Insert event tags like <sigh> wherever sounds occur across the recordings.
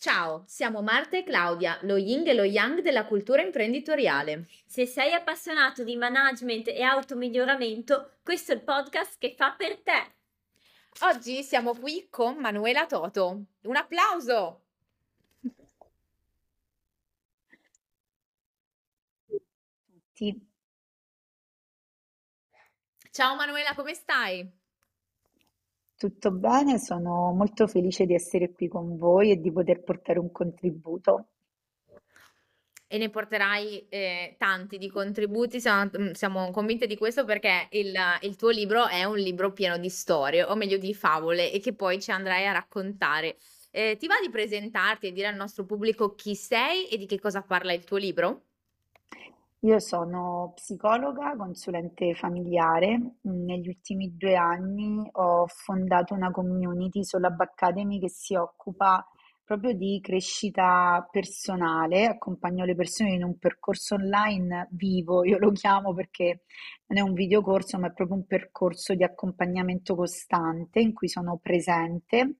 Ciao, siamo Marta e Claudia, lo yin e lo yang della cultura imprenditoriale. Se sei appassionato di management e automiglioramento, questo è il podcast che fa per te. Oggi siamo qui con Manuela Toto. Un applauso! Sì. Ciao Manuela, come stai? Tutto bene, sono molto felice di essere qui con voi e di poter portare un contributo. E ne porterai eh, tanti di contributi, siamo, mm, siamo convinte di questo perché il, il tuo libro è un libro pieno di storie, o meglio di favole, e che poi ci andrai a raccontare. Eh, ti va di presentarti e dire al nostro pubblico chi sei e di che cosa parla il tuo libro? Io sono psicologa, consulente familiare. Negli ultimi due anni ho fondato una community sulla Academy che si occupa proprio di crescita personale. Accompagno le persone in un percorso online vivo, io lo chiamo perché non è un videocorso, ma è proprio un percorso di accompagnamento costante in cui sono presente.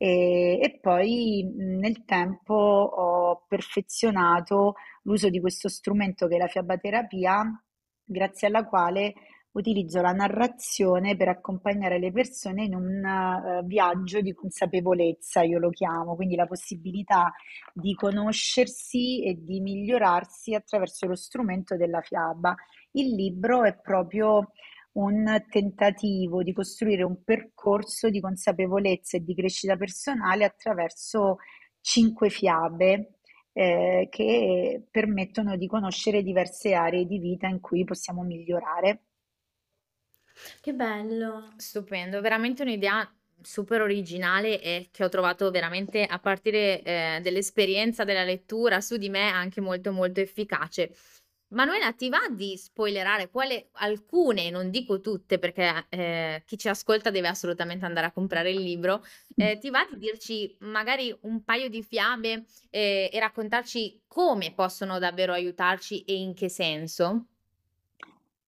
E, e poi nel tempo ho perfezionato l'uso di questo strumento che è la fiabaterapia, grazie alla quale utilizzo la narrazione per accompagnare le persone in un uh, viaggio di consapevolezza, io lo chiamo, quindi la possibilità di conoscersi e di migliorarsi attraverso lo strumento della fiaba. Il libro è proprio un tentativo di costruire un percorso di consapevolezza e di crescita personale attraverso cinque fiabe eh, che permettono di conoscere diverse aree di vita in cui possiamo migliorare. Che bello! Stupendo, veramente un'idea super originale e che ho trovato veramente a partire eh, dell'esperienza della lettura su di me anche molto molto efficace. Manuela, ti va di spoilerare quale, alcune, non dico tutte perché eh, chi ci ascolta deve assolutamente andare a comprare il libro, eh, ti va di dirci magari un paio di fiabe eh, e raccontarci come possono davvero aiutarci e in che senso?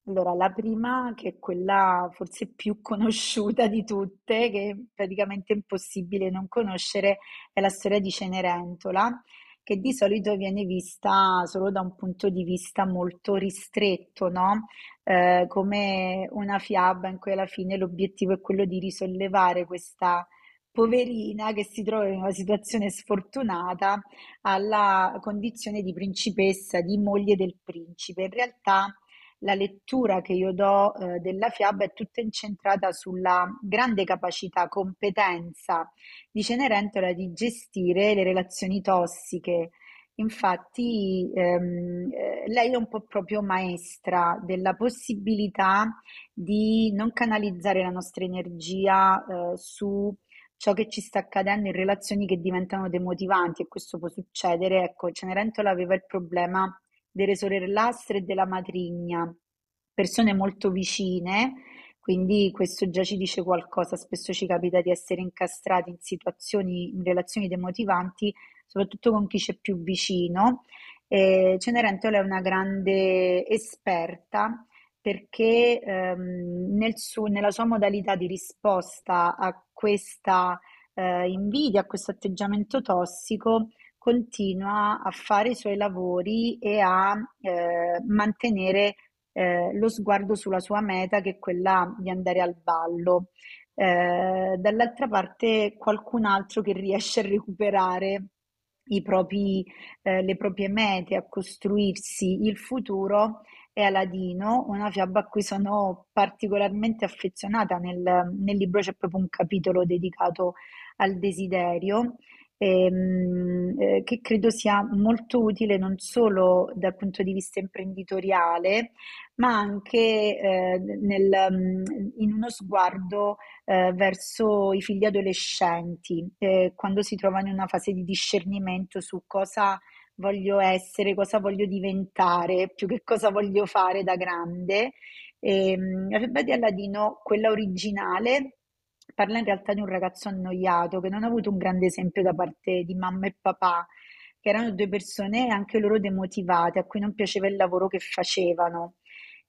Allora, la prima, che è quella forse più <laughs> conosciuta di tutte, che è praticamente impossibile non conoscere, è la storia di Cenerentola che di solito viene vista solo da un punto di vista molto ristretto, no? Eh, come una fiaba in cui alla fine l'obiettivo è quello di risollevare questa poverina che si trova in una situazione sfortunata alla condizione di principessa, di moglie del principe. In realtà la lettura che io do eh, della fiaba è tutta incentrata sulla grande capacità, competenza di Cenerentola di gestire le relazioni tossiche. Infatti, ehm, eh, lei è un po' proprio maestra della possibilità di non canalizzare la nostra energia eh, su ciò che ci sta accadendo in relazioni che diventano demotivanti e questo può succedere. Ecco, Cenerentola aveva il problema delle sorellastre e della matrigna, persone molto vicine, quindi questo già ci dice qualcosa, spesso ci capita di essere incastrati in situazioni, in relazioni demotivanti, soprattutto con chi c'è più vicino. Eh, Cenerentola è una grande esperta perché ehm, nel suo, nella sua modalità di risposta a questa eh, invidia, a questo atteggiamento tossico, continua a fare i suoi lavori e a eh, mantenere eh, lo sguardo sulla sua meta che è quella di andare al ballo. Eh, dall'altra parte qualcun altro che riesce a recuperare propri, eh, le proprie mete, a costruirsi il futuro è Aladino, una fiaba a cui sono particolarmente affezionata. Nel, nel libro c'è proprio un capitolo dedicato al desiderio ehm, eh, che credo sia molto utile non solo dal punto di vista imprenditoriale, ma anche eh, nel, mm, in uno sguardo eh, verso i figli adolescenti, eh, quando si trovano in una fase di discernimento su cosa voglio essere, cosa voglio diventare, più che cosa voglio fare da grande. E, ehm, di Alladino, quella originale, parla in realtà di un ragazzo annoiato che non ha avuto un grande esempio da parte di mamma e papà, che erano due persone anche loro demotivate, a cui non piaceva il lavoro che facevano.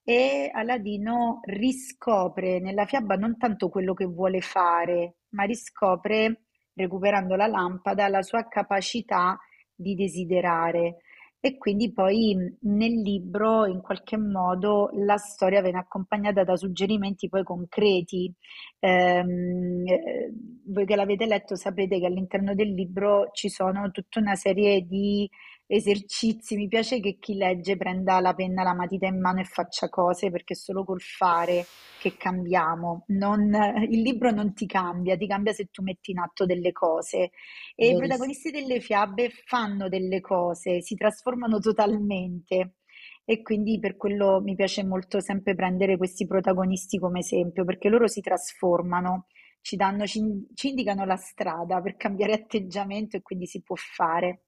E Aladino riscopre nella fiaba non tanto quello che vuole fare, ma riscopre recuperando la lampada, la sua capacità di desiderare. E quindi poi nel libro in qualche modo la storia viene accompagnata da suggerimenti poi concreti. Ehm, eh, voi che l'avete letto sapete che all'interno del libro ci sono tutta una serie di esercizi. Mi piace che chi legge prenda la penna, la matita in mano e faccia cose perché è solo col fare che cambiamo. Non, il libro non ti cambia, ti cambia se tu metti in atto delle cose. E i protagonisti delle fiabe fanno delle cose, si trasformano totalmente. E quindi per quello mi piace molto sempre prendere questi protagonisti come esempio, perché loro si trasformano, ci danno, ci, ci indicano la strada per cambiare atteggiamento e quindi si può fare.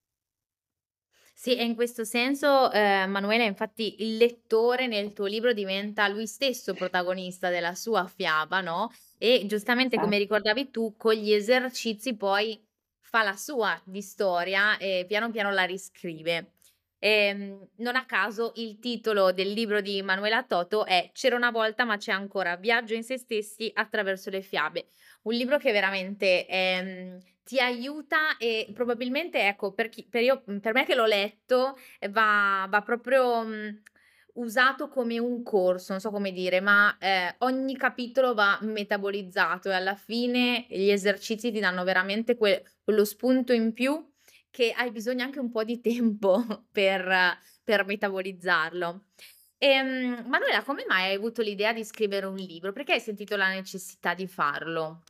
Sì, e in questo senso, ehm, Manuela, infatti, il lettore nel tuo libro diventa lui stesso protagonista della sua fiaba, no? E giustamente, come Esatto. ricordavi tu, con gli esercizi poi fa la sua di storia e piano piano la riscrive. Ehm, non a caso il titolo del libro di Manuela Toto è C'era una volta, ma c'è ancora, Viaggio in se stessi attraverso le fiabe. Un libro che veramente ehm, ti aiuta e probabilmente, ecco, per, chi, per, io, per me che l'ho letto, eh, va, va proprio mh, usato come un corso, non so come dire, ma eh, ogni capitolo va metabolizzato e alla fine gli esercizi ti danno veramente que- quello spunto in più che hai bisogno anche un po' di tempo <laughs> per, per metabolizzarlo. Ehm, Manuela, come mai hai avuto l'idea di scrivere un libro? Perché hai sentito la necessità di farlo?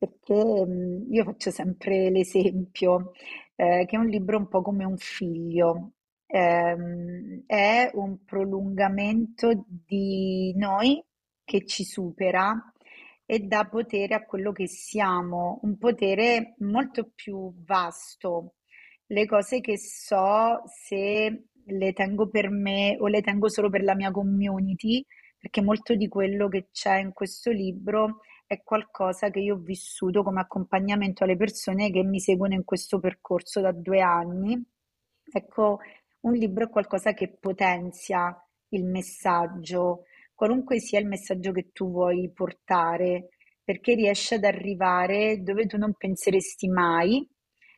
Perché mh, io faccio sempre l'esempio eh, che un libro è un po' come un figlio, Ehm, è un prolungamento di noi che ci supera e dà potere a quello che siamo, un potere molto più vasto. Le cose che so, se le tengo per me o le tengo solo per la mia community, perché molto di quello che c'è in questo libro è qualcosa che io ho vissuto come accompagnamento alle persone che mi seguono in questo percorso da due anni. Ecco, un libro è qualcosa che potenzia il messaggio, qualunque sia il messaggio che tu vuoi portare, perché riesce ad arrivare dove tu non penseresti mai.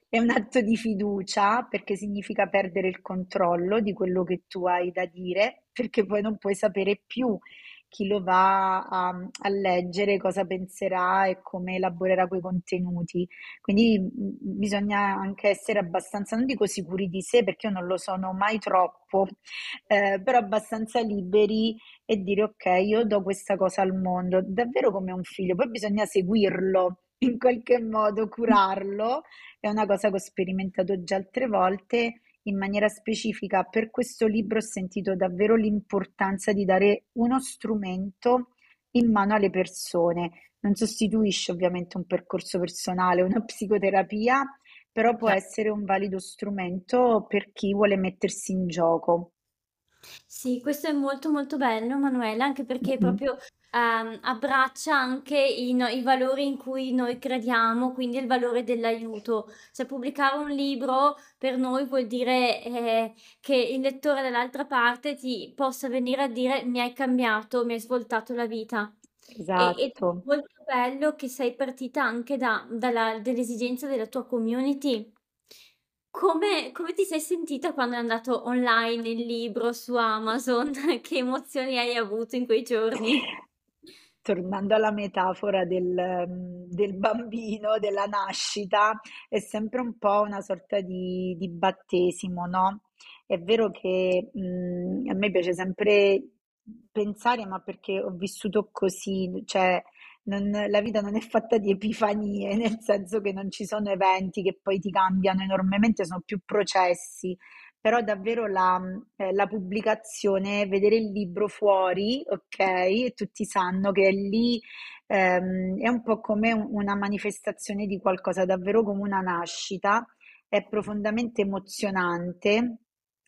È un atto di fiducia perché significa perdere il controllo di quello che tu hai da dire, perché poi non puoi sapere più chi lo va a, a leggere, cosa penserà e come elaborerà quei contenuti. Quindi bisogna anche essere abbastanza, non dico sicuri di sé perché io non lo sono mai troppo, eh, però abbastanza liberi e dire ok, io do questa cosa al mondo, davvero come un figlio, poi bisogna seguirlo. In qualche modo curarlo è una cosa che ho sperimentato già altre volte in maniera specifica. Per questo libro ho sentito davvero l'importanza di dare uno strumento in mano alle persone. Non sostituisce ovviamente un percorso personale, una <laughs> psicoterapia, però può essere un valido strumento per chi vuole mettersi in gioco. Sì, questo è molto molto bello, Manuela, anche perché Mhm. proprio ehm, abbraccia anche i, no- i valori in cui noi crediamo, quindi il valore dell'aiuto. Cioè, pubblicare un libro per noi vuol dire eh, che il lettore dall'altra parte ti possa venire a dire mi hai cambiato, mi hai svoltato la vita. E, ed è Esatto. molto bello che sei partita anche da, dalla- dall'esigenza della tua community. Come, come ti sei sentita quando è andato online il libro su Amazon? <laughs> Che emozioni hai avuto in quei giorni? <laughs> Tornando alla metafora del, ehm, del bambino, della nascita, è sempre un po' una sorta di, di battesimo, no? È vero che mm, a me piace sempre pensare, ma perché ho vissuto così, cioè non- la vita non è fatta di epifanie, <laughs> nel senso che non ci sono eventi che poi ti cambiano enormemente, sono più processi. Però davvero la, eh, la pubblicazione, vedere il libro fuori, ok, e tutti sanno che è lì, ehm, è un po' come un- una manifestazione di qualcosa, davvero come una nascita, è profondamente emozionante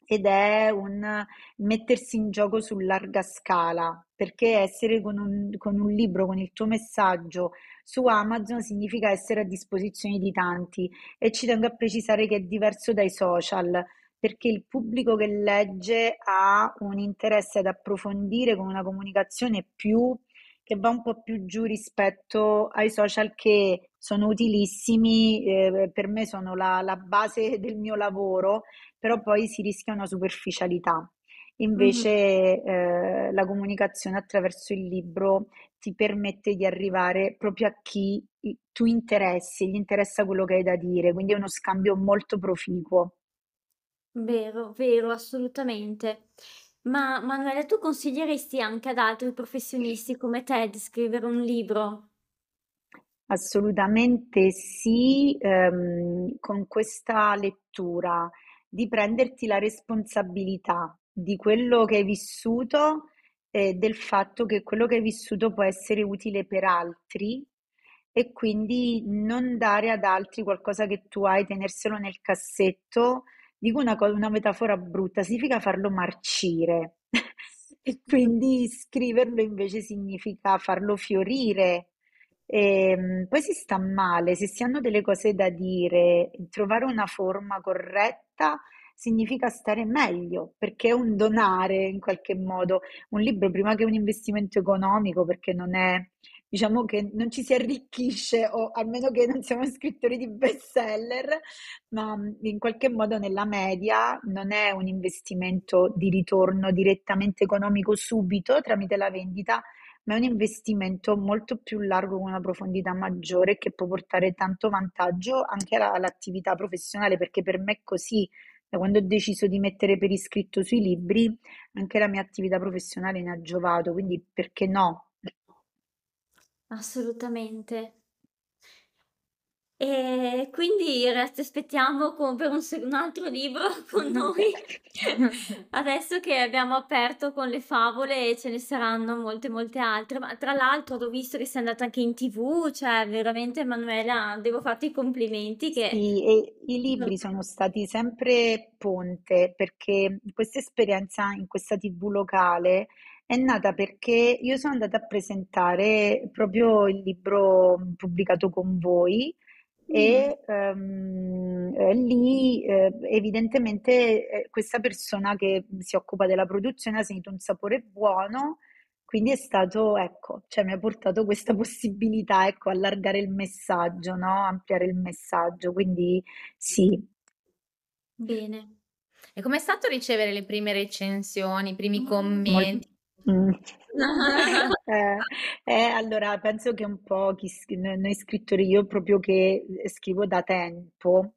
ed è un mettersi in gioco su larga scala, perché essere con un, con un libro, con il tuo messaggio su Amazon significa essere a disposizione di tanti e ci tengo a precisare che è diverso dai social perché il pubblico che legge ha un interesse ad approfondire con una comunicazione più che va un po' più giù rispetto ai social che sono utilissimi, eh, per me sono la, la base <laughs> del mio lavoro, però poi si rischia una superficialità. Invece, eh, la comunicazione attraverso il libro ti permette di arrivare proprio a chi tu interessi, gli interessa quello che hai da dire, quindi è uno scambio molto proficuo. Vero, vero, assolutamente. Ma Manuela, tu consiglieresti anche ad altri professionisti come te di scrivere un libro? Assolutamente sì, ehm, con questa lettura di prenderti la responsabilità di quello che hai vissuto e del fatto che quello che hai vissuto può essere utile per altri e quindi non dare ad altri qualcosa che tu hai, tenerselo nel cassetto. Dico una, co- una metafora brutta, significa farlo marcire <laughs> e quindi scriverlo invece significa farlo fiorire e, poi si sta male, se si hanno delle cose da dire, trovare una forma corretta significa stare meglio, perché è un donare in qualche modo. Un libro prima che un investimento economico, perché non è, diciamo che non ci si arricchisce, o almeno che non siamo scrittori di bestseller, ma in qualche modo nella media non è un investimento di ritorno direttamente economico subito tramite la vendita ma è un investimento molto più largo con una profondità maggiore che può portare tanto vantaggio anche alla- all'attività professionale, perché per me è così. Da quando ho deciso di mettere per iscritto sui libri, anche la mia attività professionale ne ha giovato, quindi perché no? Assolutamente. E quindi ora ti aspettiamo con- per un, se- un altro libro <laughs> con <laughs> noi. Adesso che abbiamo aperto con le favole ce ne saranno molte, molte altre. Ma tra l'altro ho visto che sei andata anche in TV, cioè veramente Emanuela, devo farti i complimenti che... Sì, e i libri sono stati sempre ponte perché questa esperienza in questa TV locale è nata perché io sono andata a presentare proprio il libro pubblicato con voi Mm. e ehm, eh, lì eh, evidentemente eh, questa persona che si occupa della produzione ha sentito un sapore buono quindi è stato, ecco, cioè mi ha portato questa <laughs> possibilità, ecco, allargare il messaggio, no? Ampliare il messaggio, quindi sì. Bene. E com'è stato ricevere le prime recensioni, i primi Mol- commenti? Mm. <laughs> Eh, eh, allora, penso che un po' chi, noi scrittori, io proprio che scrivo da tempo,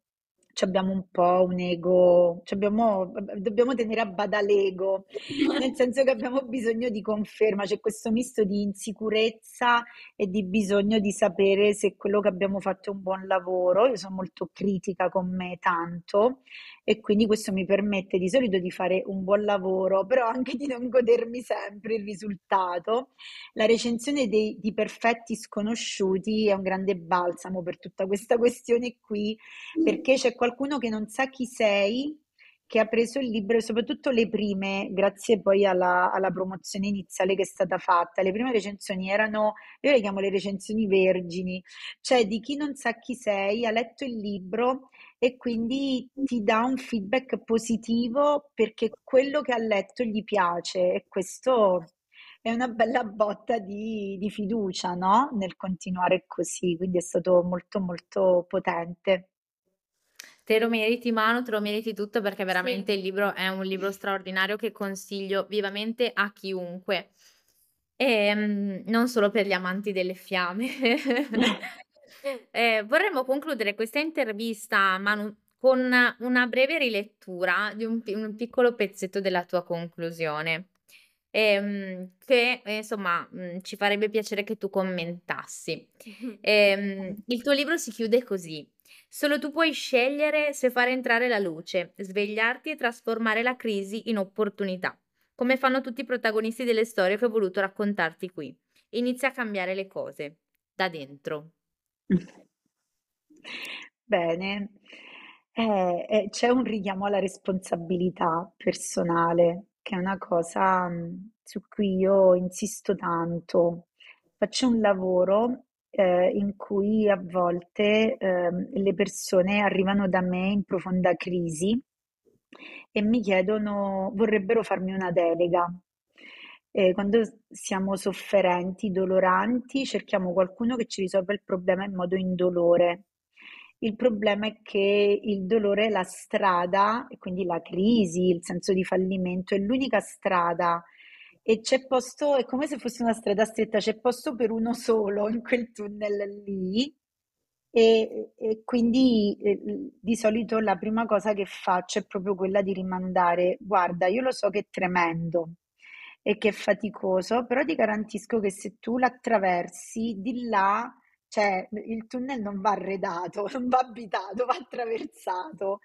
abbiamo un po' un ego, abbiamo- dobbiamo tenere a bada l'ego, <laughs> nel senso che abbiamo bisogno di conferma, c'è questo misto di insicurezza e di bisogno di sapere se quello che abbiamo fatto è un buon lavoro. Io sono molto critica con me, tanto, e quindi questo mi permette di solito di fare un buon lavoro, però anche di non godermi sempre il risultato. La recensione dei, di perfetti sconosciuti è un grande balsamo per tutta questa questione qui, perché c'è qualcuno che non sa chi sei, che ha preso il libro, soprattutto le prime, grazie poi alla, alla promozione iniziale che è stata fatta. Le prime recensioni erano, io le chiamo le recensioni vergini, cioè di chi non sa chi sei, ha letto il libro e quindi ti dà un feedback positivo perché quello che ha letto gli piace e questo è una bella botta di, di fiducia, no? Nel continuare così, quindi è stato molto molto potente. Te lo meriti Manu, te lo meriti tutto perché Sì. veramente il libro è un libro straordinario che consiglio vivamente a chiunque. Ehm, non solo per gli amanti delle fiamme. <laughs> Eh, vorremmo concludere questa intervista, Manu, con una breve rilettura di un, un piccolo pezzetto della tua conclusione, ehm, che eh, insomma mh, ci farebbe piacere che tu commentassi. <laughs> Ehm, il tuo libro si chiude così. Solo tu puoi scegliere se fare entrare la luce, svegliarti e trasformare la crisi in opportunità, come fanno tutti i protagonisti delle storie che ho voluto raccontarti qui. Inizia a cambiare le cose da dentro. <laughs> Bene, Eh, eh, c'è un richiamo alla responsabilità personale, che è una cosa mh, su cui io insisto tanto. Faccio un lavoro eh, in cui a volte ehm, le persone arrivano da me in profonda crisi e mi chiedono, vorrebbero farmi una delega. eh, quando siamo sofferenti, doloranti, cerchiamo qualcuno che ci risolva il problema in modo indolore. Il problema è che il dolore è la strada, e quindi la crisi, il senso di fallimento, è l'unica strada e c'è posto, è come se fosse una strada stretta, c'è posto per uno solo in quel tunnel lì. E, e quindi eh, di solito la prima cosa che faccio è proprio quella di rimandare, guarda, io lo so che è tremendo e che è faticoso, però ti garantisco che se tu l'attraversi, di là cioè, il tunnel non va arredato, <laughs> non va abitato, va attraversato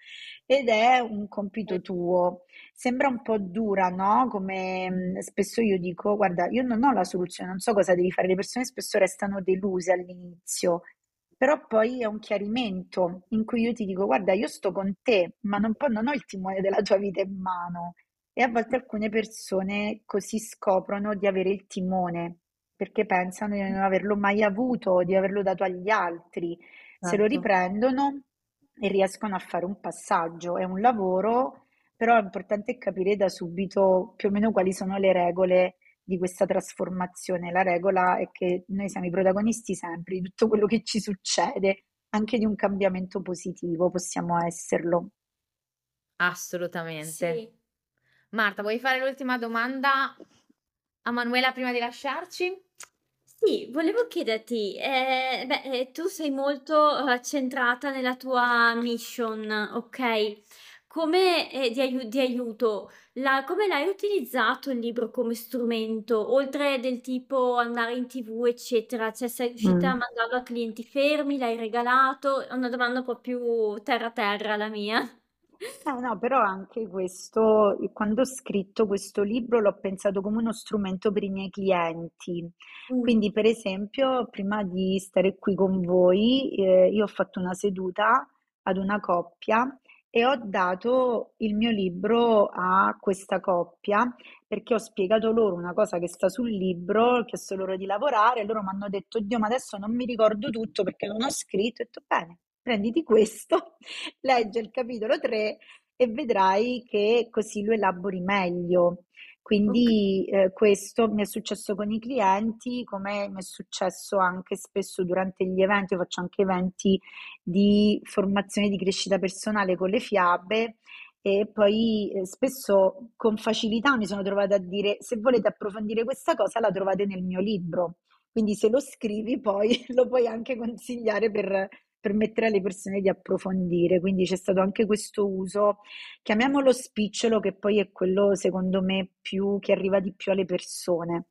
ed è un compito tuo. Sembra un po' dura, no? Come mm, spesso io dico, guarda, io non ho la soluzione, non so cosa devi fare. Le persone spesso restano deluse all'inizio, però poi è un chiarimento in cui io ti dico, guarda, io sto con te, ma non, non ho il timone della tua vita in mano. E a volte alcune persone così scoprono di avere il timone perché pensano di non averlo mai avuto, di averlo dato agli altri, se lo Certo. riprendono e riescono a fare un passaggio. È un lavoro, però è importante capire da subito più o meno quali sono le regole di questa trasformazione. La regola è che noi siamo i protagonisti sempre di tutto quello che ci succede, anche di un cambiamento positivo, possiamo esserlo. Assolutamente. Sì. Marta, vuoi fare l'ultima domanda a Manuela prima di lasciarci? Sì, volevo chiederti, eh, beh, eh, tu sei molto eh, centrata nella tua mission, ok? Come eh, di, aiu- di aiuto, la- come l'hai utilizzato il libro come strumento, oltre del tipo andare in TV, eccetera? Cioè, sei riuscita a Mm. mandarlo a clienti fermi, l'hai regalato? È una domanda un po' più terra-terra la mia. Eh, no, però anche questo, quando ho scritto questo libro l'ho pensato come uno strumento per i miei clienti. Mm, Quindi, per esempio, prima di stare qui con voi, eh, io ho fatto una seduta ad una coppia e ho dato il mio libro a questa coppia perché ho spiegato loro una cosa che sta sul libro, ho chiesto loro di lavorare e loro mi hanno detto, Dio, ma adesso non mi ricordo tutto perché non ho scritto. Ho detto, bene, prenditi questo <laughs> legge il capitolo 3 e vedrai che così lo elabori meglio. Quindi eh, questo mi è successo con i clienti, come mi è successo anche spesso durante gli eventi, io faccio anche eventi di formazione di crescita personale con le fiabe e poi eh, spesso con facilità mi sono trovata a dire se volete approfondire questa cosa la trovate nel mio libro. Quindi se lo scrivi poi <laughs> lo puoi anche consigliare per permettere alle persone di approfondire. Quindi c'è stato anche questo uso, chiamiamolo spicciolo, che poi è quello secondo me più che arriva di più alle persone.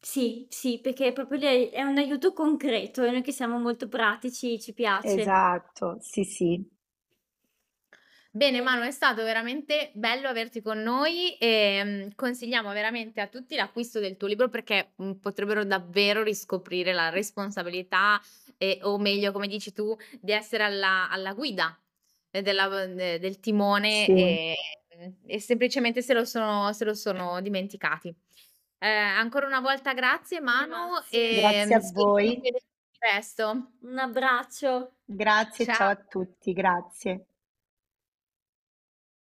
Sì, sì, perché proprio lei è un aiuto concreto e noi che siamo molto pratici ci piace. Esatto, sì, sì. Bene, Manu, è stato veramente bello averti con noi e mm, consigliamo veramente a tutti l'acquisto del tuo libro perché mm, potrebbero davvero riscoprire la responsabilità e- o meglio, come dici tu, di essere alla, alla guida eh, della- de- del timone Sì, e, mm, e semplicemente se lo sono, se lo sono dimenticati. Eh, ancora una volta grazie, Manu, Grazie. e grazie a di voi. presto. Un abbraccio. Grazie, ciao Ciao. a tutti, grazie.